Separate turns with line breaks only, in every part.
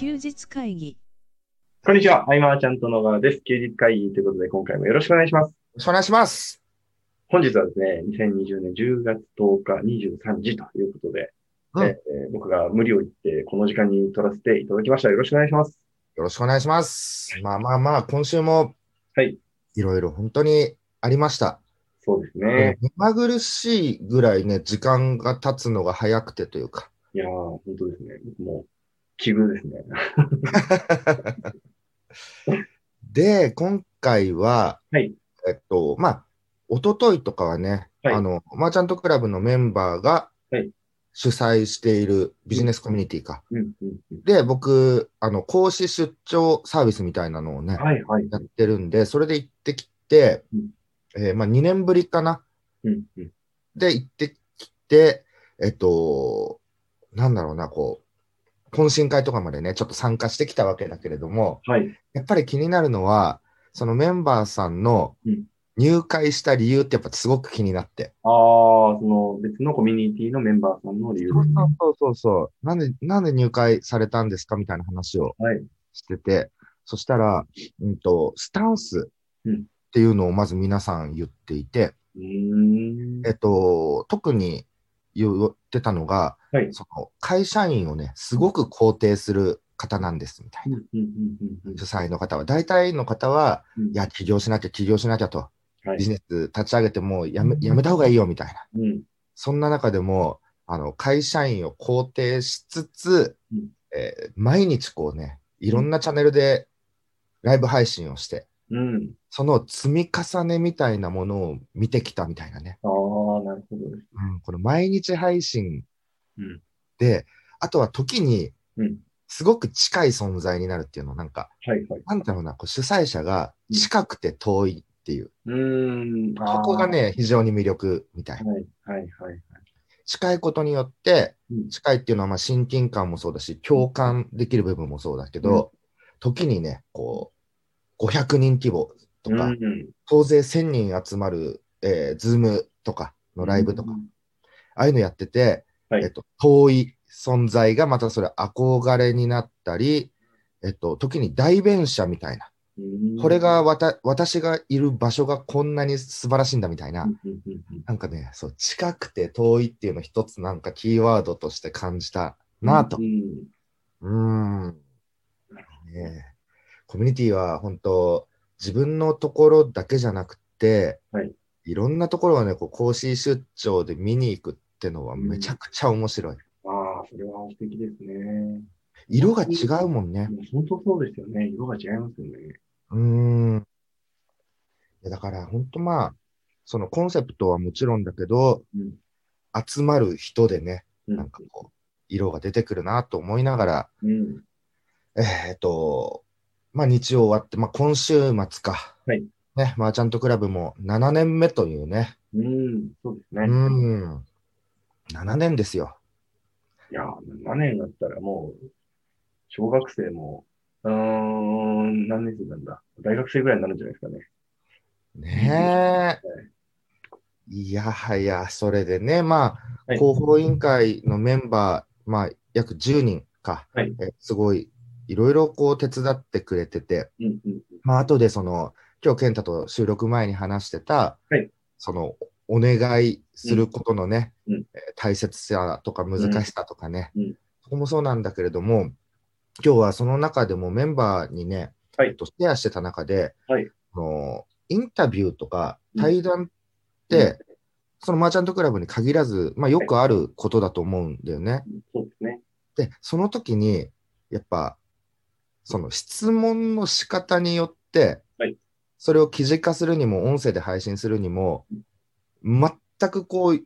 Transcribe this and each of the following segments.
休日会議。
こんにちは。アイマーちゃんと野川です。休日会議ということで、今回もよろしくお願いします。
よろしくお願いします。
本日はですね、2020年10月10日23時ということで、
うん
えー僕が無理を言って、この時間に撮らせていただきました。よろしくお願いします。
よろしくお願いします。まあまあまあ、今週も、
はい。
いろいろ本当にありました。
そうですね。
目まぐるしいぐらいね、時間が経つのが早くてというか。
いやー、本当ですね。もう、奇遇ですね。
で、今回は、
はい
えっと、まあ、一昨日とかはね、
はい
あの、マーチャントクラブのメンバーが
はい
主催しているビジネスコミュニティか。で、僕、あの、講師出張サービスみたいなのをね、
はい、はい。
やってるんで、それで行ってきて、
うん
えーまあ、2年ぶりかな。
うん、うん。
で、行ってきて、えっと、なんだろうな、こう、懇親会とかまでね、ちょっと参加してきたわけだけれども、
はい。
やっぱり気になるのは、そのメンバーさんの
うん
入会した理由ってやっぱすごく気になって。
あー、その別のコミュニティのメンバーさんの理由ね。
そうそうそう。なんで、なんで入会されたんですかみたいな話を
はい。
してて、そしたら、うんと、スタンス
うん
っていうのをまず皆さん言っていて、
うーん。
えっと、特に言ってたのが、
はい。
その会社員をね、すごく肯定する方なんですみたい
うん、
な。
うん、うん、うん
主催の方は。大体の方は、
うん。
いや、起業しなきゃ、起業しなきゃと、
はい
ビジネス立ち上げてもうやめやめた方がいいよみたいな。
うん。
そんな中でも、あの会社員を肯定しつつ、
うん
えー毎日こうね、いろんなチャンネルでライブ配信をして、
うん。
その積み重ねみたいなものを見てきたみたいなね。
あー、なるほどです。
うん、この毎日配信
うん。
で、あとは時に
うん。
すごく近い存在になるっていうの、なんか、
はい、はい。
なんだろうな、こう主催者が近くて遠いっていう、
うーん。
ここがね、非常に魅力みたいな。
はい、はい、はい。
近いことによって、
うん
近いっていうのはまあ親近感もそうだし、共感できる部分もそうだけど、時にね、こう、500人規模とか、
うん。
当然1000人集まる、えー、ズームとかのライブとか、ああいうのやってて、
はい
えっと、遠い存在がまたそれ憧れになったり、えっと、時に代弁者みたいな。
うん。
これがわた私がいる場所がこんなに素晴らしいんだみたいな。
うん、うん、うんうん。
なんかね、そう、近くて遠いっていうの一つなんかキーワードとして感じたなぁと
う。ん。
ねえコミュニティは本当、自分のところだけじゃなくて、
はい
いろんなところをね、こう講師出張で見に行くってのはめちゃくちゃ面白い。
ああ、それは素敵ですね。
色が違うもんね。
本当そうですよね。色が違いますよね。
うーん。いやだから本当まあ、そのコンセプトはもちろんだけど、
うん。
集まる人でね、
うん
なんかこう、色が出てくるなと思いながら、
うん。
えっ、と、まあ日曜終わって、まあ今週末か。
はい。
ね、マーチャントクラブも7年目というね。
うん。そうです
う
ね。
ん。7年ですよ。
いやー、7年だったらもう、小学生も、うーん、何年生なんだ？大学生ぐらいになるんじゃないですかね。
ねえ。いやはや、それでね、まあ、
はい
広報委員会のメンバー、まあ、約10人か。
はい
えすごい、いろいろこう手伝ってくれてて、
うん、うん。
まあ、後でその、今日健太と収録前に話してた、
はい。
その、お願いすることのね、
うん。
大切さとか難しさとかね、
うん。うん。
そこもそうなんだけれども、今日はその中でもメンバーにね、
はい。
とシェアしてた中で、
はい。
あのインタビューとか
うん。
対談って、そのマーチャントクラブに限らず、まあ、よくあることだと思うんだよね。
そうですね。
で、その時に、やっぱ、その質問の仕方によって、
はい
それを記事化するにも、音声で配信するにも、全くこう、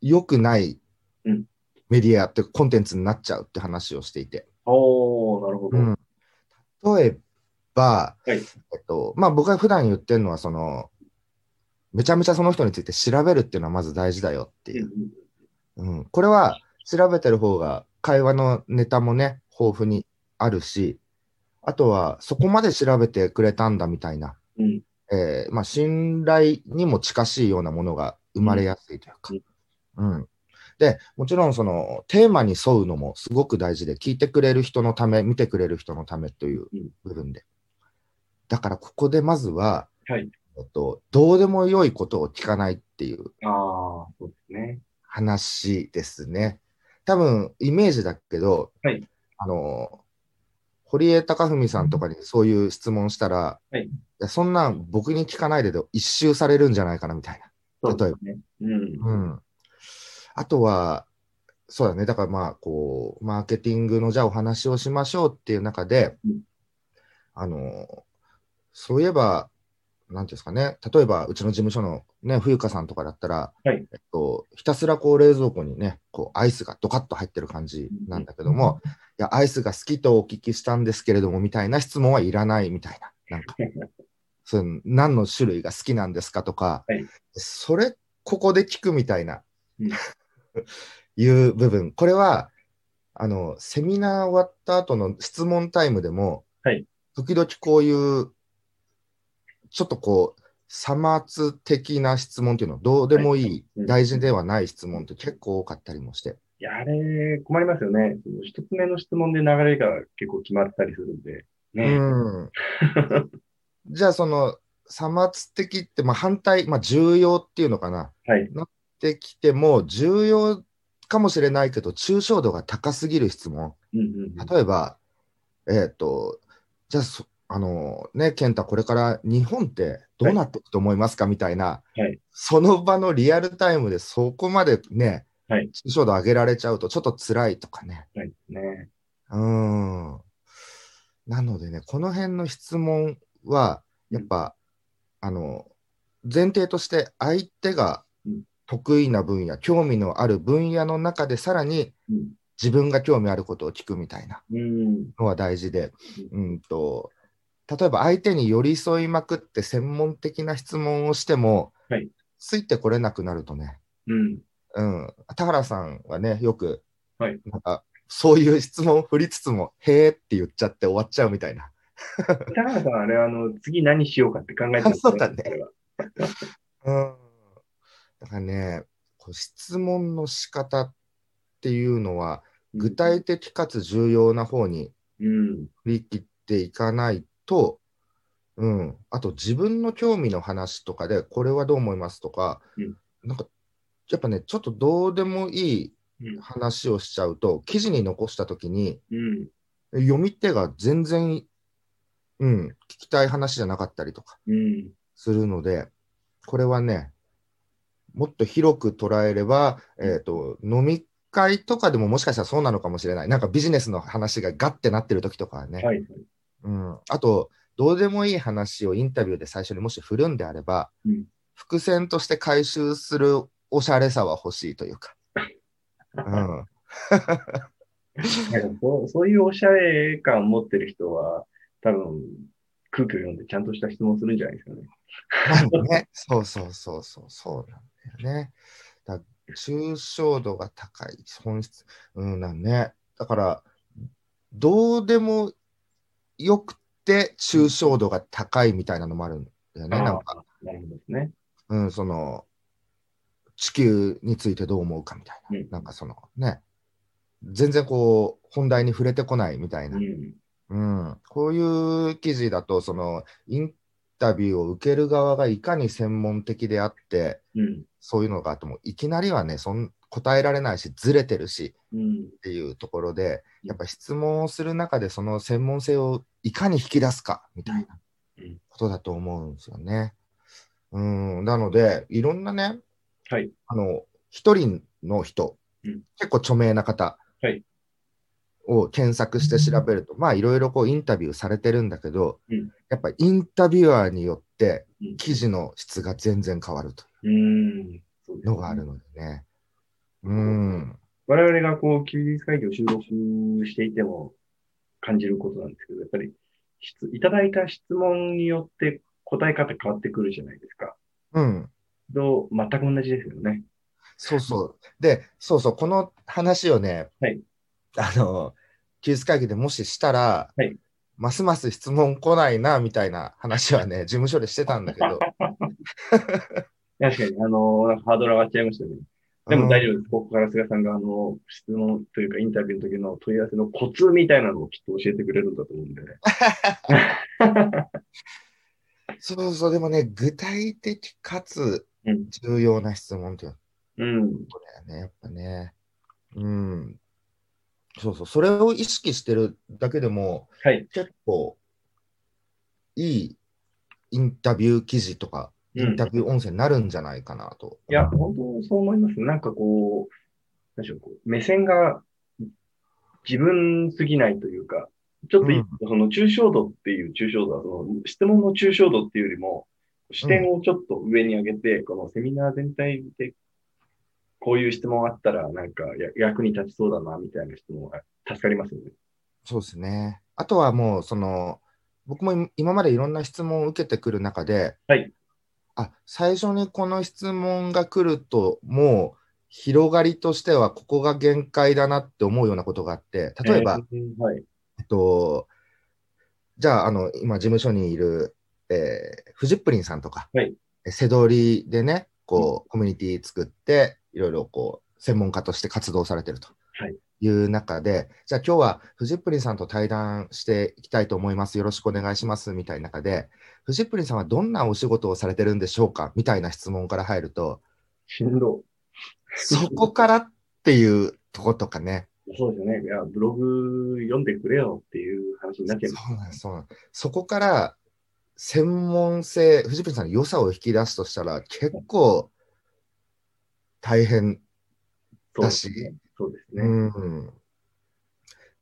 良くない
うん
メディアってコンテンツになっちゃうって話をしていて。
おー、なるほど。
うん例えば、
はい
えっと、まあ僕が普段言ってるのは、その、めちゃめちゃその人について調べるっていうのはまず大事だよっていう。うん、これは調べてる方が会話のネタもね、豊富にあるし、あとはそこまで調べてくれたんだみたいな、
うん。
えーまあ、信頼にも近しいようなものが生まれやすいというか。うん。で、もちろんそのテーマに沿うのもすごく大事で、聞いてくれる人のため、見てくれる人のためという
うん
部分で。だからここでまずは、
はい。
えっと、どうでもよいことを聞かないっていう
ああ、そうですね。
話ですね。多分、イメージだけど、
はい
あの、堀江貴文さんとかにそういう質問したら、
はい
いやそんなん僕に聞かないでで一周されるんじゃないかなみたい
そうですね。うん。
な。うん。あとは、そうだね。だからまあ、こう、マーケティングのじゃあお話をしましょうっていう中で、
うん
あの、そういえば、なんていうんですかね、例えばうちの事務所のね、冬香さんとかだったら、
はい。
えっと、ひたすらこう冷蔵庫にね、こうアイスがドカッと入ってる感じなんだけども、いや、アイスが好きとお聞きしたんですけれども、みたいな質問はいらないみたいな。なんか、その何の種類が好きなんですかとか、
はい。
それ、ここで聞くみたいな、
うん。
いう部分。これは、あの、セミナー終わった後の質問タイムでも、
はい。
時々こういう、ちょっとこう、さまつ的な質問っていうの、どうでもいい、
うん
大事ではない質問って結構多かったりもして。
いや、あれ、困りますよね。その一つ目の質問で流れが結構決まったりするんで。ね。
うん。じゃあ、その、さまつ的って、まあ、反対、まあ、重要っていうのかな。
はい。
ってきても、重要かもしれないけど、抽象度が高すぎる質問。
うんうんうん。
例えば、えっ、と、じゃあそ、あのね、健太、これから日本ってどうなっていくと思いますか、みたいな、
はい
その場のリアルタイムでそこまでね、
はい
抽象度上げられちゃうと、ちょっと辛いとかね。
はい。ね。
うーん。なのでね、この辺の質問は、やっぱ、あの、前提として相手が
うん
得意な分野、興味のある分野の中でさらに
うん。
自分が興味あることを聞くみたいな
うん。
のは大事で、うんと、例えば相手に寄り添いまくって専門的な質問をしても、
はい
ついてこれなくなるとね、
うん。
うん、田原さんはね、よく、
はい
なんか、そういう質問を振りつつも、へーって言っちゃって終わっちゃうみたいな。
高原さん、あれ、あの、次何しようかって考えてます
そうだね うん。だからね、こう質問の仕方っていうのは、具体的かつ重要な方に
うん。
振り切っていかないと、うん、あと自分の興味の話とかで、これはどう思いますとか、
うん
なんか、やっぱね、ちょっとどうでもいい
うん。
話をしちゃうと、記事に残したときに、
うん。
読み手が全然、うん、聞きたい話じゃなかったりとか
うん。
するので、これはね、もっと広く捉えれば、えっ、と、飲み会とかでももしかしたらそうなのかもしれない。なんかビジネスの話がガッてなってる時とかはね。
はい。
うん。あと、どうでもいい話をインタビューで最初にもし振るんであれば、
うん
伏線として回収するおしゃれさは欲しいというか。うん。
そうそういうおしゃれ感を持ってる人は、多分、空気を読んでちゃんとした質問するんじゃないですかね。
まあね、そうそうそうそう、そうなんだよね。だ抽象度が高い、本質、うんなんね。だから、どうでもよくて抽象度が高いみたいなのもあるんだよね。なんか、
なるほどね。
うん、その、地球についてどう思うかみたいな。
うん
なんかそのね、全然こう、本題に触れてこないみたいな。
うん。
うん、こういう記事だと、そのインタビューを受ける側がいかに専門的であって、
うん。
そういうのがあっても、いきなりはね、そん答えられないし、ずれてるし
うん。
っていうところで、やっぱ質問をする中で、その専門性をいかに引き出すかみたいな
うん
ことだと思うんですよね。うん、なので、いろんなね、
はい。
あの、一人の人、
うん
結構著名な方
はい
を検索して調べると、まあいろいろこうインタビューされてるんだけど、
うん
やっぱインタビュアーによって
うん
記事の質が全然変わるというのがあるのでね。うん。
我々がこう、休日会議を収録していても感じることなんですけど、やっぱり質、いただいた質問によって答え方変わってくるじゃないですか。
うん。
と、全く同じですよね。
そうそう。で、そうそう、この話をね、
はい
あの、休日会議でもししたら、
はい
ますます質問来ないな、みたいな話はね、事務所でしてたんだけど、
確かに、あの、なんかハードル上がっちゃいましたね。でも大丈夫です。ここから菅さんが、あの、質問というかインタビューの時の問い合わせのコツみたいなのをきっと教えてくれるんだと思うんでね。
そうそう、でもね、具体的かつ
うん
重要な質問っていう
うん。
ことだよね、やっぱね。うん。そうそう、それを意識してるだけでも、
はい。
結構いいインタビュー記事とか、インタビュー音声になるんじゃないかなと。
いや、本当そう思います。なんかこう、何でしょう、こう目線が自分すぎないというか、ちょっとい、
うん
その抽象度っていう抽象度は、その質問の抽象度っていうよりも、視点をちょっと上に上げて、このセミナー全体で、こういう質問あったら、なんかや役に立ちそうだな、みたいな質問が助かりますよね。
そうですね。あとはもう、その、僕も今今までいろんな質問を受けてくる中で、
はい
あ、最初にこの質問が来ると、もう広がりとしてはここが限界だなって思うようなことがあって、例えば、
えーはい。
えっと、じゃあ、あの、今、事務所にいる、えーフジップリンさんとか、
はい
えセドリでね、こう、コミュニティ作って、いろいろこう、専門家として活動されてると
はい
いう中で、じゃあ今日はフジップリンさんと対談していきたいと思います。よろしくお願いします。みたいな中で、フジップリンさんはどんなお仕事をされてるんでしょうか？みたいな質問から入ると、
しんど。
そこからっていうとことかね、
そうですよね。いや、ブログ読んでくれよっていう話になっちゃいます。
そうなんです、そうなんです。そこから専門性、藤本さんの良さを引き出すとしたら、結構大変だし、
そうですね。
うん。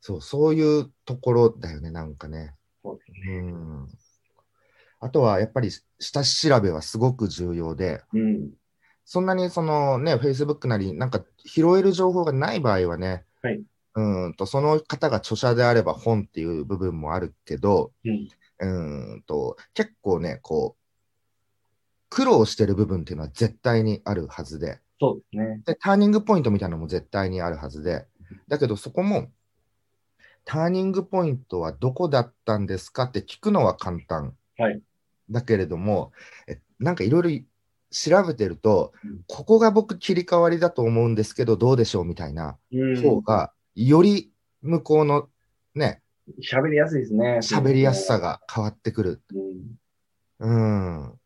そう、そういうところだよね、なんかね。
そうです
う
ね。
ん。あとは、やっぱり下調べはすごく重要で、
うん。
そんなにそのね、Facebook なり、なんか拾える情報がない場合はね、
はい
うんと、その方が著者であれば本っていう部分もあるけど、
うん。
うんと、結構ね、こう、苦労してる部分っていうのは絶対にあるはずで、
そうですね。
で、ターニングポイントみたいなのも絶対にあるはずで、だけどそこも、ターニングポイントはどこだったんですかって聞くのは簡単。
はい
だけれども、えなんかいろいろ調べてると、
うん
ここが僕切り替わりだと思うんですけど、どうでしょうみたいな
うん。
方が、より向こうのね、
喋りやすいですね。
喋りやすさ。が変わってくる。
うん。
うん。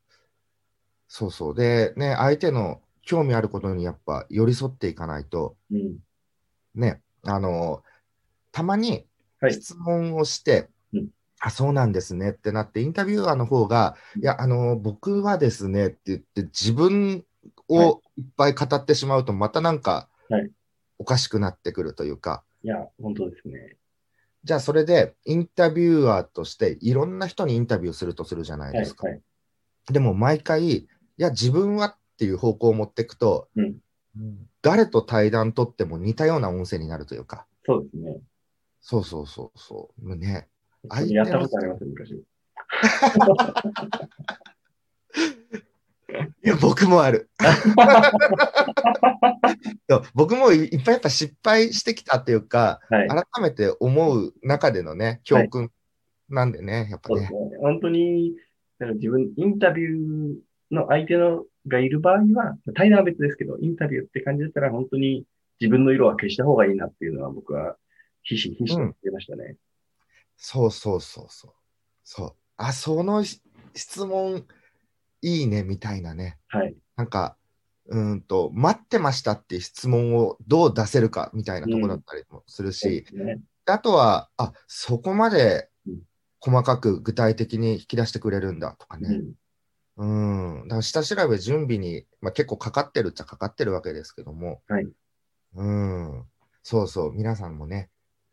そうそう。で、ね、相手の興味あることにやっぱ寄り添っていかないと、
うん。
ね、あの、たまに
はい
質問をして、
うん
あ、そうなんですねってなって、インタビュアーの方が、いや、あの、僕はですねって言って、自分をいっぱい語ってしまうと、またなんか
はい、
おかしくなってくるというか、
いや、本当ですね。
じゃあそれでインタビュアーとしていろんな人にインタビューするとするじゃない
はい
です。か。
はい。
でも毎回、いや、自分はっていう方向を持っていくと、
うん
誰と対談取っても似たような音声になるというか、
そうですね。
そうそうそうそう、ね。
やったことあります昔。
いや、僕もある。僕もいいっぱいやっぱ失敗してきたっていうか、
はい。
改めて思う中でのね、教訓なんでね、やっぱね。
ね。本当に、自分、インタビューの相手のがいる場合は、対談は別ですけど、インタビューって感じだったら、本当に自分の色は消した方がいいなっていうのは、僕は、ひしひしと言ってましたね。
そうそうそうそう。そう。あ、そのし質問いいねみたいなね。
はい。
なんか、うーんと、待ってましたって質問をどう出せるかみたいなところだったりもするし
で、すね。
あとは、あ、そこまで
うん
細かく具体的に引き出してくれるんだとかね。
うん。
うん。だから下調べ準備に、まあ、結構かかってるっちゃかかってるわけですけども。
はい。
うん。そうそう。皆さんもね、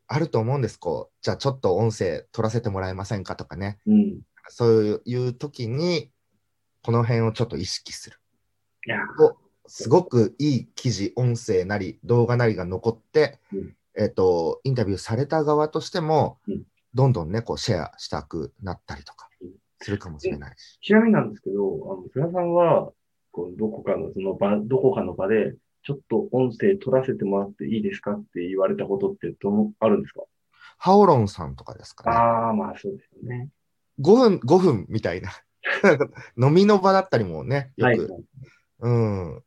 あると思うんです。こう、じゃあちょっと音声取らせてもらえませんかとかね。
うん。
そういう時に、この辺をちょっと意識する。すごくいい記事、音声なり動画なりが残って、
うん
えっ、と、インタビューされた側としても、
うん
どんどんね、こうシェアしたくなったりとか
うん
するかもしれないし。
ちなみになんですけど、あの、菅さんは、こう、どこかの、その場、どこかの場で、ちょっと音声取らせてもらっていいですかって言われたことってどの、あるんですか？
ハオロンさんとかですかね。
ああ、まあそうですよね。
5分、5分みたいな。飲みの場だったりもね、よく、
はい。
うん。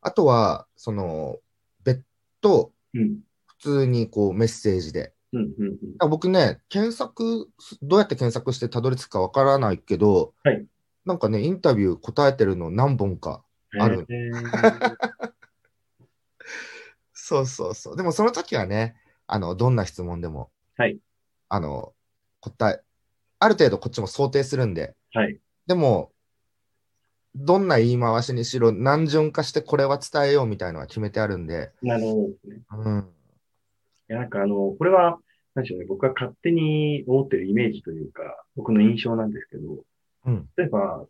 あとは、その、別途、
うん。
普通にこうメッセージで。
うん。うん。
あ僕ね、検索、どうやって検索してたどり着くかわからないけど、
はい
なんかね、インタビュー答えてるの何本か。ある
へー
そうそうそう。でもその時はね、あの、どんな質問でも、
はい
あの、答え、ある程度こっちも想定するんで、
はい。
でも、どんな言い回しにしろ、何順化してこれは伝えようみたいのは決めてあるんで、
なるほど。
うん。
いや、なんかあの、これは、なんでしょうね、僕が勝手に思ってるイメージというか、僕の印象なんですけど、
うん。
例えば、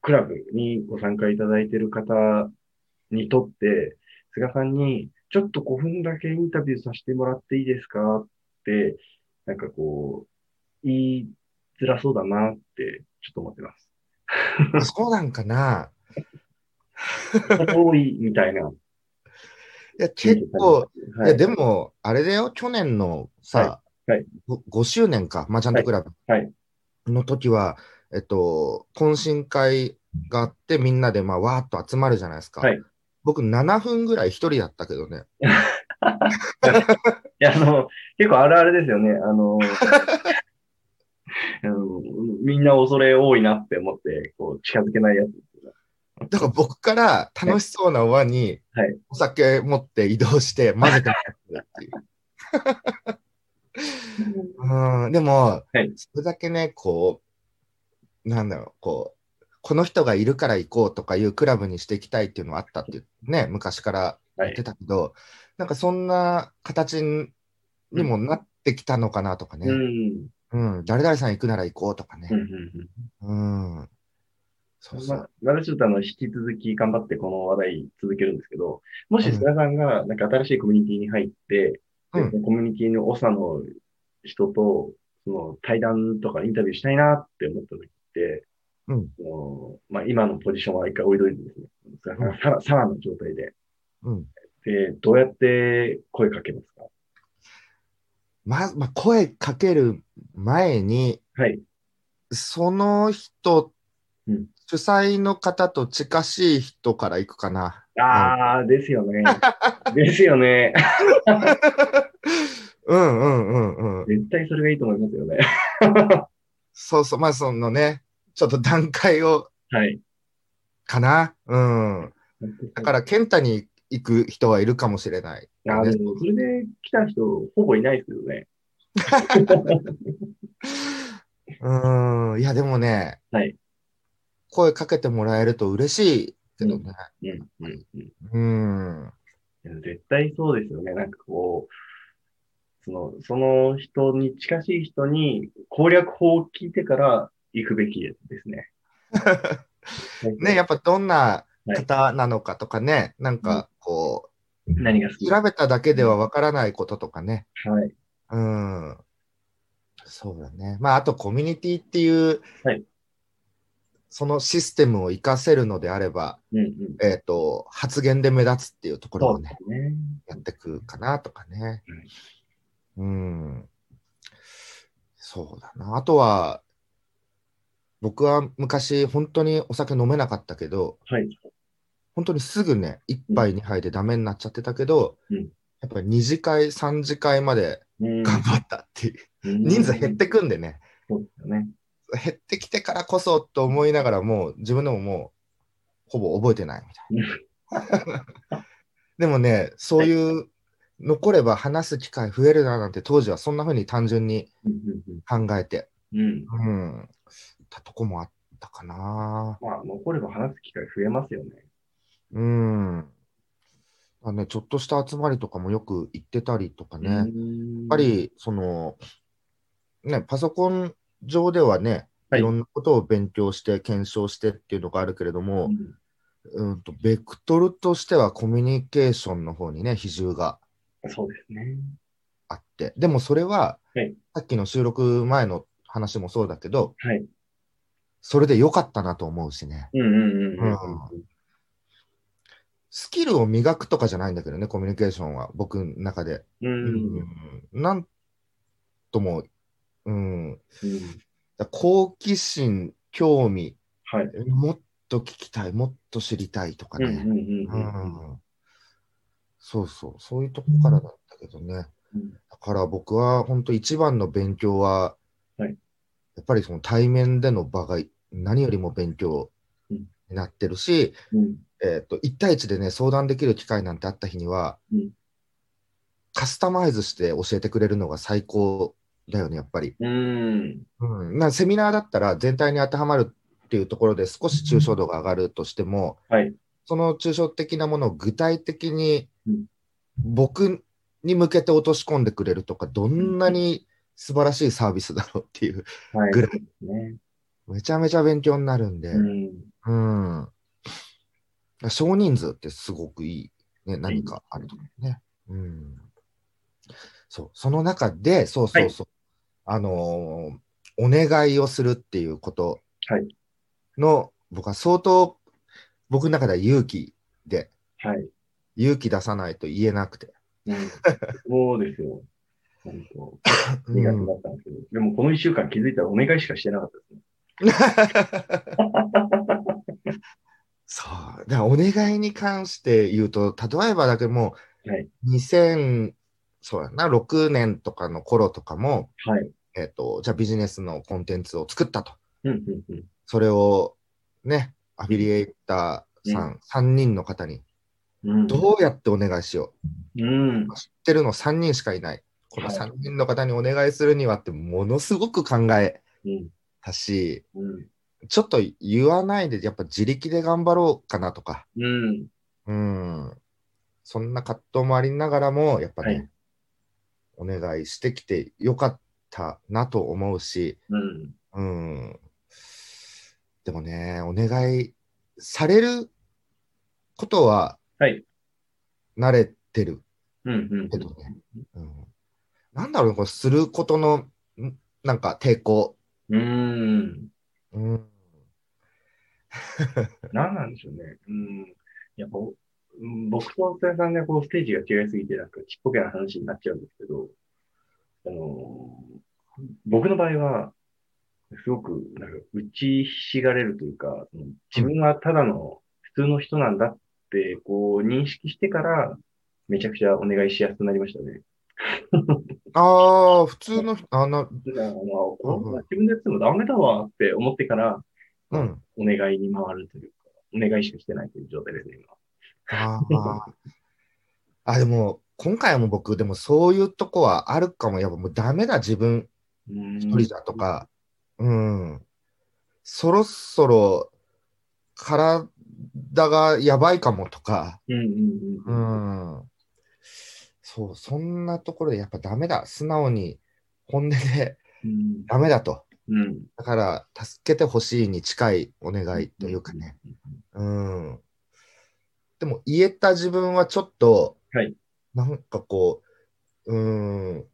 クラブにご参加いただいている方にとって、菅さんに、ちょっと5分だけインタビューさせてもらっていいですかって、なんかこう、言いづらそうだなって、ちょっと思ってます。
そうなんかな。
多いみたいな。
いや、結構、いや、
はい。
でも、あれだよ、去年のさ、
はいはい
ご 5, 周年か、マーチャントクラブ
はい。
の時は、えっと、懇親会があって、みんなでまあわーっと集まるじゃないですか。
はい
僕、7分ぐらい一人だったけどね。
いや、あの、結構あるあるですよね。あの、あのみんな恐れ多いなって思って、こう、近づけないやつ。
だから僕から楽しそうな輪に
はい
お酒持って移動して混ぜてもらっていう。うん、でも、
はい
それだけね、こう、なんだろう、こう、この人がいるから行こうとかいうクラブにしていきたいっていうのはあったっていうね、昔から言ってたけど、なんかそんな形にもなってきたのかなとかね、
うん。
うん、誰々さん行くなら行こうとかね
うん、うん
うん。そう
うん。
そう。
ま、まだちょっとあの、引き続き頑張ってこの話題続けるんですけど、もし菅さんがなんか新しいコミュニティに入って、
うん
でコミュニティの長の人と、その対談とかインタビューしたいなって思った時って、
うん
まあ、今のポジションは一回置いといてですね、菅さんがさら、さらの状態で、
うん。
で、どうやって声かけますか？
まず、まあ、声かける前に、
はい。
その人、
うん
主催の方と近しい人から行くかな。
ああ、ですよね。ですよね。
うんうんうんうん。
絶対それがいいと思いますよね。
そうそう、まあそのね、ちょっと段階を、
はい。
かな？うん。だから、健太に行く人はいるかもしれない。
あーでもそれで来た人、ほぼいないですけどね。
うん。いや、でもね、
はい。
声かけてもらえると嬉しいけどね。
うん、うん、うん。絶対そうですよね。なんかこう、その、その人に近しい人に攻略法を聞いてから行くべきですね。
ね、やっぱどんな方なのかとかね、なんかこう、
何が
調べただけではわからないこととかね。
はい。
うん。そうだね。まあ、あとコミュニティっていう、
はい
そのシステムを活かせるのであれば、
うん、うん。
えっ、と、発言で目立つっていうところをね、
すね。
やってくかなとかね。うん。そうだな。あとは、僕は昔本当にお酒飲めなかったけど、
はい。
本当にすぐね、1杯2杯でダメになっちゃってたけど、
うん
やっぱり2次会、3次会まで
うん
頑張ったっていう、
うん
人数減ってくんでね、
そうですよね。
減ってきてからこそと思いながらもう自分でももうほぼ覚えてないみたいな。でもね、そういう残れば話す機会増えるななんて当時はそんな風に単純に
うん
考えて、
うんうん。
うん、たとこもあったかな。
まあ、残れば話す機会増えますよね。
うん。まあね、ちょっとした集まりとかもよく行ってたりとかね。
やっ
ぱ、り、その、ね、パソコン上ではね、
はい
いろんなことを勉強して、検証してっていうのがあるけれども、うんと、ベクトルとしてはコミュニケーションの方にね、比重が
そうですね。
あって、でもそれは、
はい
さっきの収録前の話もそうだけど、
はい。
それで良かったなと思うしね。
うんうんうんうん。
スキルを磨くとかじゃないんだけどね、コミュニケーションは、僕の中で。
うん。
なんとも、うん、好奇心、興味、
はい。
もっと聞きたい、もっと知りたいとかね。そうそう、そういうとこからだったけどね。
うん。
だから僕は本当一番の勉強は、
はい。
やっぱりその対面での場が何よりも勉強
うん
になってるし、
うん
えっと1対1でね相談できる機会なんてあった日には、
うん
カスタマイズして教えてくれるのが最高だよねやっぱり。
うん。
うん、なセミナーだったら全体に当てはまるっていうところで少し抽象度が上がるとしても、
はい。
その抽象的なものを具体的に
うん
僕に向けて落とし込んでくれるとか、どんなに素晴らしいサービスだろうっていう、
はい。
ぐらい
ね。
めちゃめちゃ勉強になるんで、
うん。
うん。少人数ってすごくいい、ね、何かあると思うね。うん。そう、その中で、そうそうそう、あのーお願いをするっていうこと
はい。
の、僕は相当、僕の中では勇気で、
はい。
勇気出さないと言えなくて。
うん。そうですよ。本当。苦手だったんですけど。でもこの一週間気づいたらお願いしかしてなかったですね。
そう。だお願いに関して言うと、例えばだけども、
はい。
2000、そうやな、6年とかの頃とかも、
はい。
えっ、と、じゃあビジネスのコンテンツを作ったと。
うん、うん、うん。
それをね、アフィリエイターさん、3人の方に、
うん。
どうやってお願いしよ
うん
う。。知ってるの3人しかいない。この
はい
3人の方にお願いするにはって、ものすごく考え
うん。
たし、
うん。
ちょっと言わないで、やっぱ自力で頑張ろうかなとか、
うん。
うん。そんな葛藤もありながらも、やっぱね、
はい
お願いしてきてよかったなと思うし、
うん。
うん。でもね、お願いされることは
はい。
慣れてる
うん。うん。
けどね。うん、なんだろうね、これすることの、んなんか抵抗。
うん。
うん。
何なんでしょうね。うん。やっぱ、うん僕とおさんがこうステージが違いすぎて、なんかちっぽけな話になっちゃうんですけど、あのー僕の場合は、すごく、なんか、打ちひしがれるというか、自分はただの普通の人なんだって、こう、認識してから、めちゃくちゃお願いしやすくなりましたね。
ああ、普通の人、あの、
あの、自分でやってもダメだわって思ってから、
うん。
お願いに回るというか、お願いしかしてないという状態ですね、
あーあ、でも、今回も僕、でもそういうとこはあるかも。やっぱもうダメだ、自分
今。
一人じゃとか、うん。そろそろ体がやばいかもとか、
うんうんう。
うんん。そう、そんなところでやっぱダメだ。素直に本音で
うん。
ダメだと。
うん。
だから、助けてほしいに近いお願いというかね。うん。でも、言えた自分はちょっと、
はい
なんかこう、うん、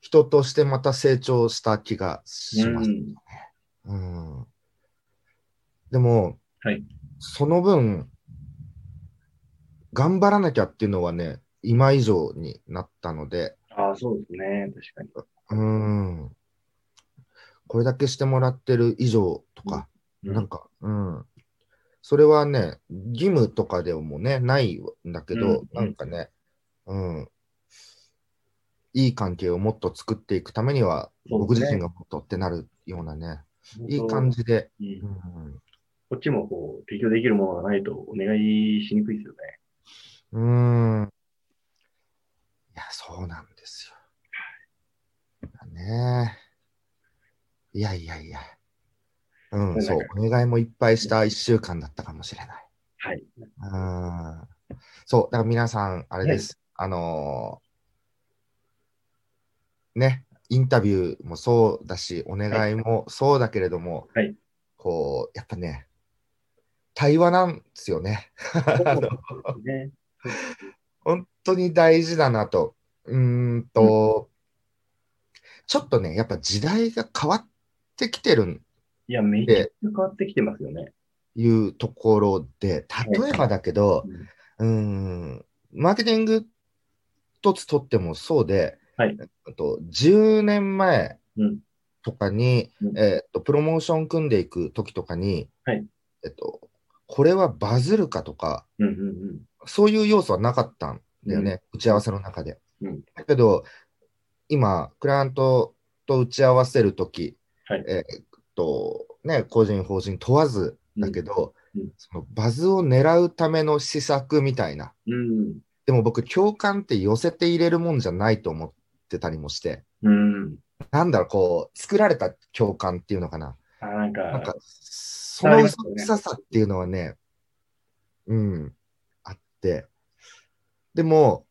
人としてまた成長した気がします。
うん。
うん。でも、
はい
その分、頑張らなきゃっていうのはね、今以上になったので、
ああ、そうですね。確かに。
うん。これだけしてもらってる以上とか、
うん
なんか、うん。それはね、義務とかでもね、ないんだけど、
うん
なんかね、うん。いい関係をもっと作っていくためには、
ね
自身がもっとってなるようなね、いい感じで、
うん
うん。
こっちもこう、提供できるものがないとお願いしにくいですよね。
うーん。いや、そうなんですよ。ねえ。いやいやいや。うん、そう。お願いもいっぱいした一週間だったかもしれない。
はい。
うん。そう。だから皆さん、あれです。あのーね、インタビューもそうだし、お願いもそうだけれども、
はい
こう、やっぱね、対話なんですよね。本当に大事だなと。うーんと、ちょっとね、やっぱ時代が変わってきてる
いや、めちゃくちゃ変わってきてますよね。
いうところで、例えばだけど、
うん。
うーん、マーケティング一つとってもそうで、
はい。
あと10年前
うん。
とかに、
うん。
えっとプロモーション組んでいく時とかに、
はい。
えっとこれはバズるかとか、
うんうんうん。
そういう要素はなかったんだよね、打ち合わせの中で。
うん。
だけど、今、クライアントと打ち合わせるとき、
はい
えーっと、ね、個人、法人問わずだけど、
うんうん
そのバズを狙うための施策みたいな。
うん。
でも僕、共感って寄せて入れるもんじゃないと思ってたりもして、
うん。
なんだろう、こう、作られた共感っていうのかな。
あ、なんか、
なんか、その嘘くささっていうのはね、うん、あって。でも、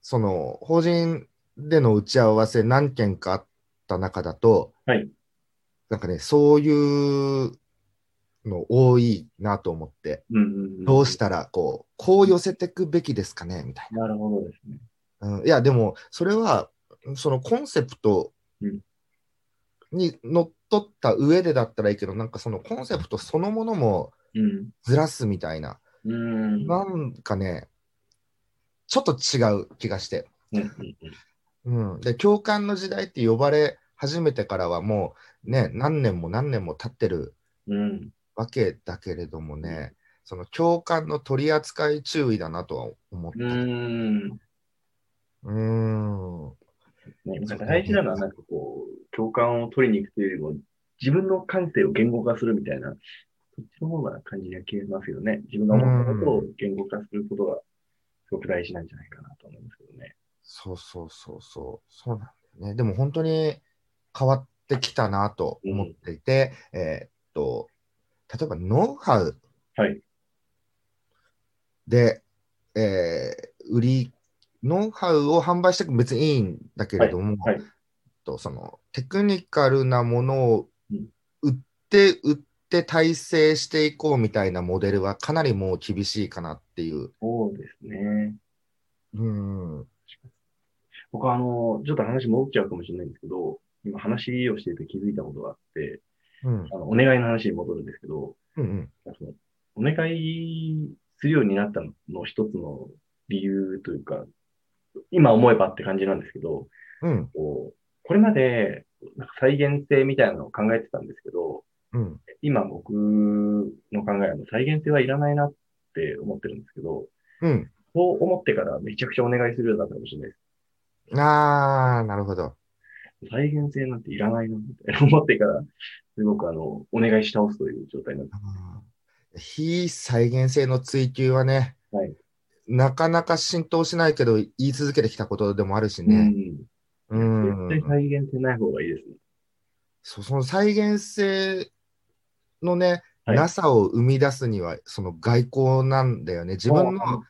その、法人での打ち合わせ何件かあった中だと、
はい
なんかね、そういうの多いなと思って、
うんうんうん。
どうしたら、こう、こう寄せていくべきですかねみたい
なるほどですね。
な。うん、いや、でも、それは、そのコンセプト
うん
にのっとった上でだったらいいけど、なんかそのコンセプトそのものも
うん。
ずらすみたいな、
うん。
なんかね、ちょっと違う気がして。
うん、
で、共感の時代って呼ばれ始めてからはもうね、何年も何年も経ってる
うん。うん。
わけだけれどもね、その共感の取り扱い注意だなとは思った。
うーん。
うーん。
ね、大事なのは、なんかこう、共感を取りに行くというよりも、自分の感性を言語化するみたいな、そっちの方が感じには消えますよね。自分が思ったことを言語化することが、すごく大事なんじゃないかなと思いますけどね。
そうそうそうそう。そうなんだよね。でも本当に変わってきたなと思っていて、えーっと、例えばノウハウ
はい。
で、えー売り、ノウハウを販売しても別にいいんだけれども、
はいはい
とそのテクニカルなものを
うん
売って、売って体制していこうみたいなモデルはかなりもう厳しいかなっていう。
そうですね。
うん。
僕はあの、ちょっと話戻っちゃうかもしれないんですけど、今話をしていて気づいたことがあって、
うん。
あのお願いの話に戻るんですけど、
うんうん。
そのお願いするようになったの一つの理由というか、今思えばって感じなんですけど、
うん。
こうこれまでなんか再現性みたいなのを考えてたんですけど、
うん。
今僕の考えは再現性はいらないなって思ってるんですけど、
うん。
そう思ってからめちゃくちゃお願いするようになったかもしれないです。
あー、なるほど。
再現性なんていらないなって思ってから、すごくあの、お願いし倒すという状態になって
あー非再現性の追求はね、
はい
なかなか浸透しないけど、言い続けてきたことでもあるしね。う
うん。
ん。
絶対再現性ない方がいいですね。
そその再現性のね、
はい
なさを生み出すには、その外交なんだよね。自分の。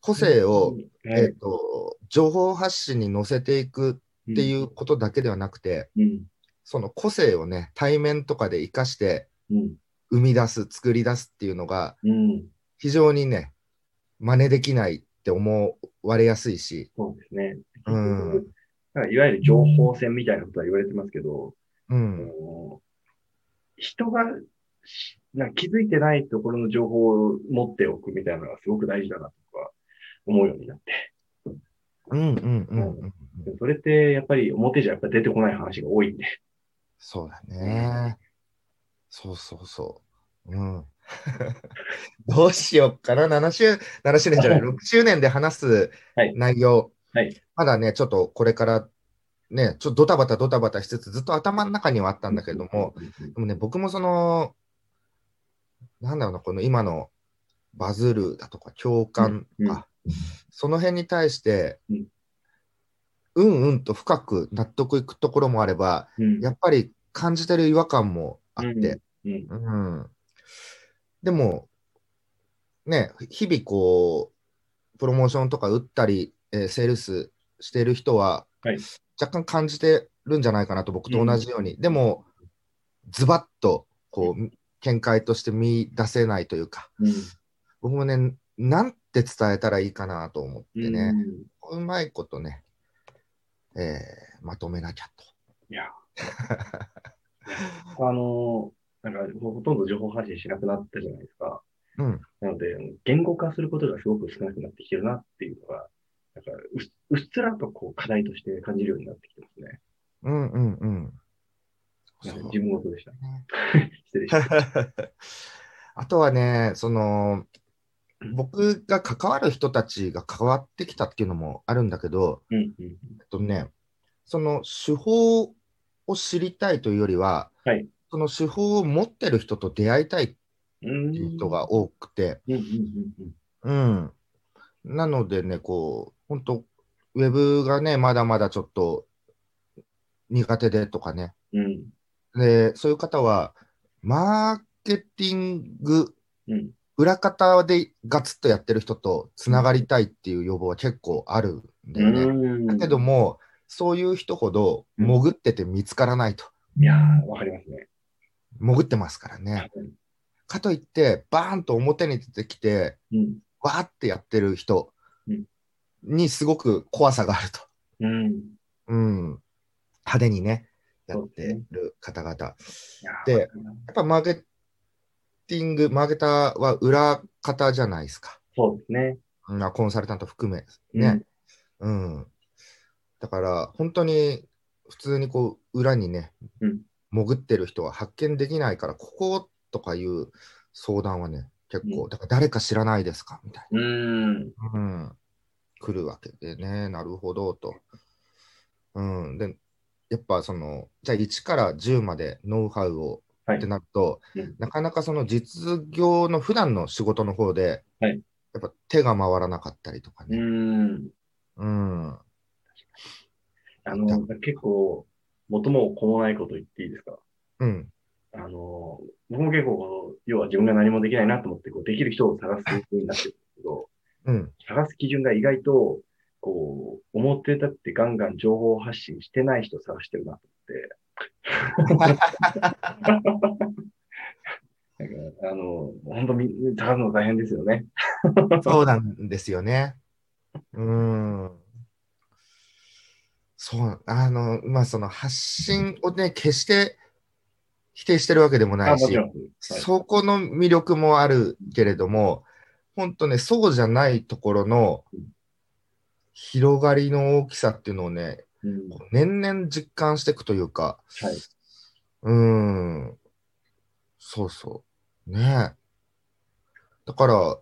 個性を、
はい、
えっと、情報発信に乗せていくっていうことだけではなくて、
うん。
その個性をね、対面とかで活かして
うん。
生み出す、作り出すっていうのが、
うん。
非常にね、真似できないって思われやすいし、
そうですね。
うん
いわゆる情報戦みたいなことは言われてますけど、あ
うん、
の人がしなんか気づいてないところの情報を持っておくみたいなのがすごく大事だなとか思うようになって。
うん、うん、うん、うん。
でそれってやっぱり表じゃやっぱ出てこない話が多いんで。
そうだね。そうそうそう。うん。どうしようかな。7周、7周年じゃない、6周年で話す
はい
内容。
はい。
まだね、ちょっとこれからね、ちょっとドタバタドタバタしつつ、ずっと頭の中にはあったんだけども、でもね、僕もその、なんだろうな、この今のバズるだとか共感
うんうん
か、その辺に対して
うん、
うんうんと深く納得いくところもあれば、
うん、
やっぱり感じてる違和感もあって、
うん、
うん。でも、ね、日々こう、プロモーションとか打ったり、えーセールスしている人は、
はい。
若干感じてるんじゃないかなと、僕と同じように。でも、ズバッと、こう、見解として見出せないというか、
うん、
僕もね、なんて伝えたらいいかなと思ってね、
う
まいことね、えーまとめなきゃと。
いや。あの、なんかほとんど情報発信しなくなったじゃないですか。
うん、
なので、言語化することがすごく少なくなってきてるなっていうのが、なんかうっうっすらとこう課題として感じるようになってきてますね。
うん、うん、うん。
自分ごとでした。
ね
失礼しました。
あとはね、その、僕が関わる人たちが変わってきたっていうのもあるんだけど、
うんうん
えっとね、その手法を知りたいというよりは、
はい
その手法を持ってる人と出会いたいって
うん。
いう人が多くて、
うんうん。
なのでね、こう、本当ウェブがね、まだまだちょっと苦手でとかね、
うん。
で、そういう方は、マーケティング、
うん。
裏方でガツッとやってる人とつながりたいっていう要望は結構あるんだよね。
うん。
だけども、そういう人ほど潜ってて見つからないと。
いやー、わかりますね。
潜ってますからね。かといって、バーンと表に出てきて、
うん。
わーってやってる人
うん
にすごく怖さがあると。
うん。
うん。派手にね、やってる方々。でやっぱマーケティング、マーケターは裏方じゃないですか。
そうですね。
まあ、コンサルタント含め。ね。うん。だから、本当に普通にこう、裏にね、
うん
潜ってる人は発見できないから、こことかいう相談はね、結構、
うん
だから誰か知らないですかみたい
うん。
な。うん。来るわけでね、なるほどと。うん。で、やっぱその、じゃあ1から10までノウハウを
はい
ってなると、
うん
なかなかその実業の普段の仕事の方で、
はい
やっぱ手が回らなかったりとか
う
ね。
ん。
うん。
あの、結構、元も子もないこと言っていいですか？
うん。
あの、僕も結構要は自分が何もできないなと思って、こう、できる人を探す風になってるんですけど、
うん。
探す基準が意外と、こう、表立ってガンガン情報発信してない人を探してるなと思って。なんかあの、本当み、探すの大変ですよね。
そうなんですよね。うん。そう、あの、まあ、その発信をね、決して否定してるわけでもな
あ、
いしそこの魅力もあるけれども、本当ね、そうじゃないところの広がりの大きさっていうのをね、
うん。
年々実感していくというか、
はい。
うーん、そうそう。ねえ。だから、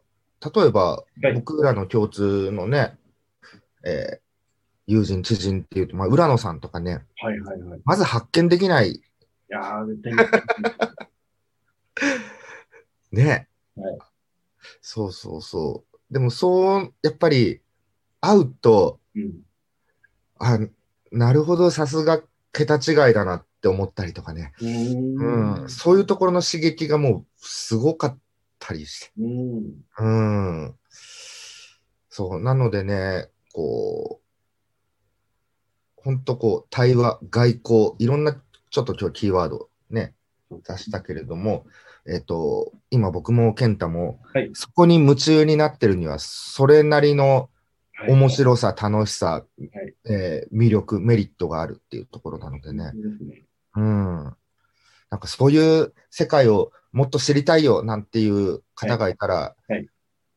例えば、
はい
僕らの共通のね、えー友人、知人っていうと、まあ、浦野さんとかね、
はいはいはい。い
まず発見できない、
やー、絶対に。
ね。
はい
そうそうそう。でも、そう、やっぱり、会うと、
うん。
あ、なるほど、さすが桁違いだなって思ったりとかね。
う
うん、
ん。
そういうところの刺激がもう、すごかったりして。
うん。
うん。そう、なのでね、こう、ほんとこう、対話、外交、いろんな、ちょっと今日キーワードね、出したけれども、えっ、と、今僕も健太も、
はい
そこに夢中になってるには、それなりの
はい
面白さ、楽しさ、
はい。
えー魅力、メリットがあるっていうところなのでね、
そう
ん。なんかそういう世界をもっと知りたいよなんていう方がいたら、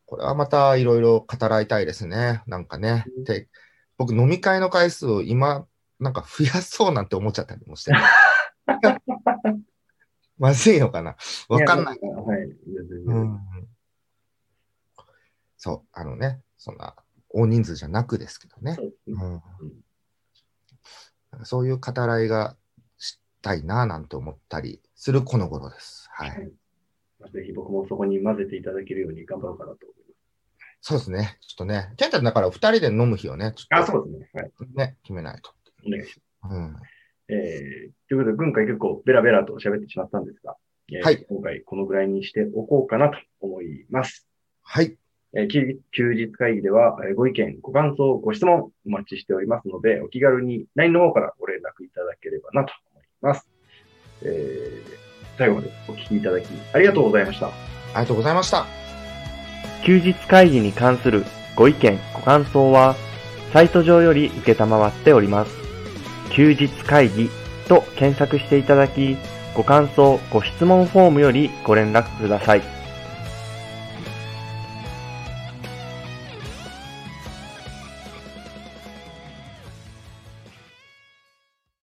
これはまたいろいろ語らいたいですね。なんかね。
うん
で僕飲み会の回数を今、なんか増やそうなんて思っちゃったりもして。まずいのかな？わかんない。
や。はい。
うん、そう、あのね、そんな大人数じゃなくですけどね
そ。う
いう語らいがしたいななんて思ったりするこの頃です。はい。
ぜひ僕もそこに混ぜていただけるように頑張ろうかなと思い
そうですね。ちょっとね、ケンタだから二人で飲む日をね。
あ、
っ
そうですね。はい。
とね、決めないと。
お願いします。
うん。
えー、ということで、今回結構ベラベラと喋ってしまったんですが、えー
はい
今回このぐらいにしておこうかなと思います。
はい。
えー休休日会議では、えーご意見、ご感想、ご質問お待ちしておりますので、お気軽に LINE の方からご連絡いただければなと思います。えー最後までお聞きいただきありがとうございました。
ありがとうございました。
休日会議に関するご意見、ご感想は、サイト上より受けたまわっております。休日会議と検索していただき、ご感想、ご質問フォームよりご連絡ください。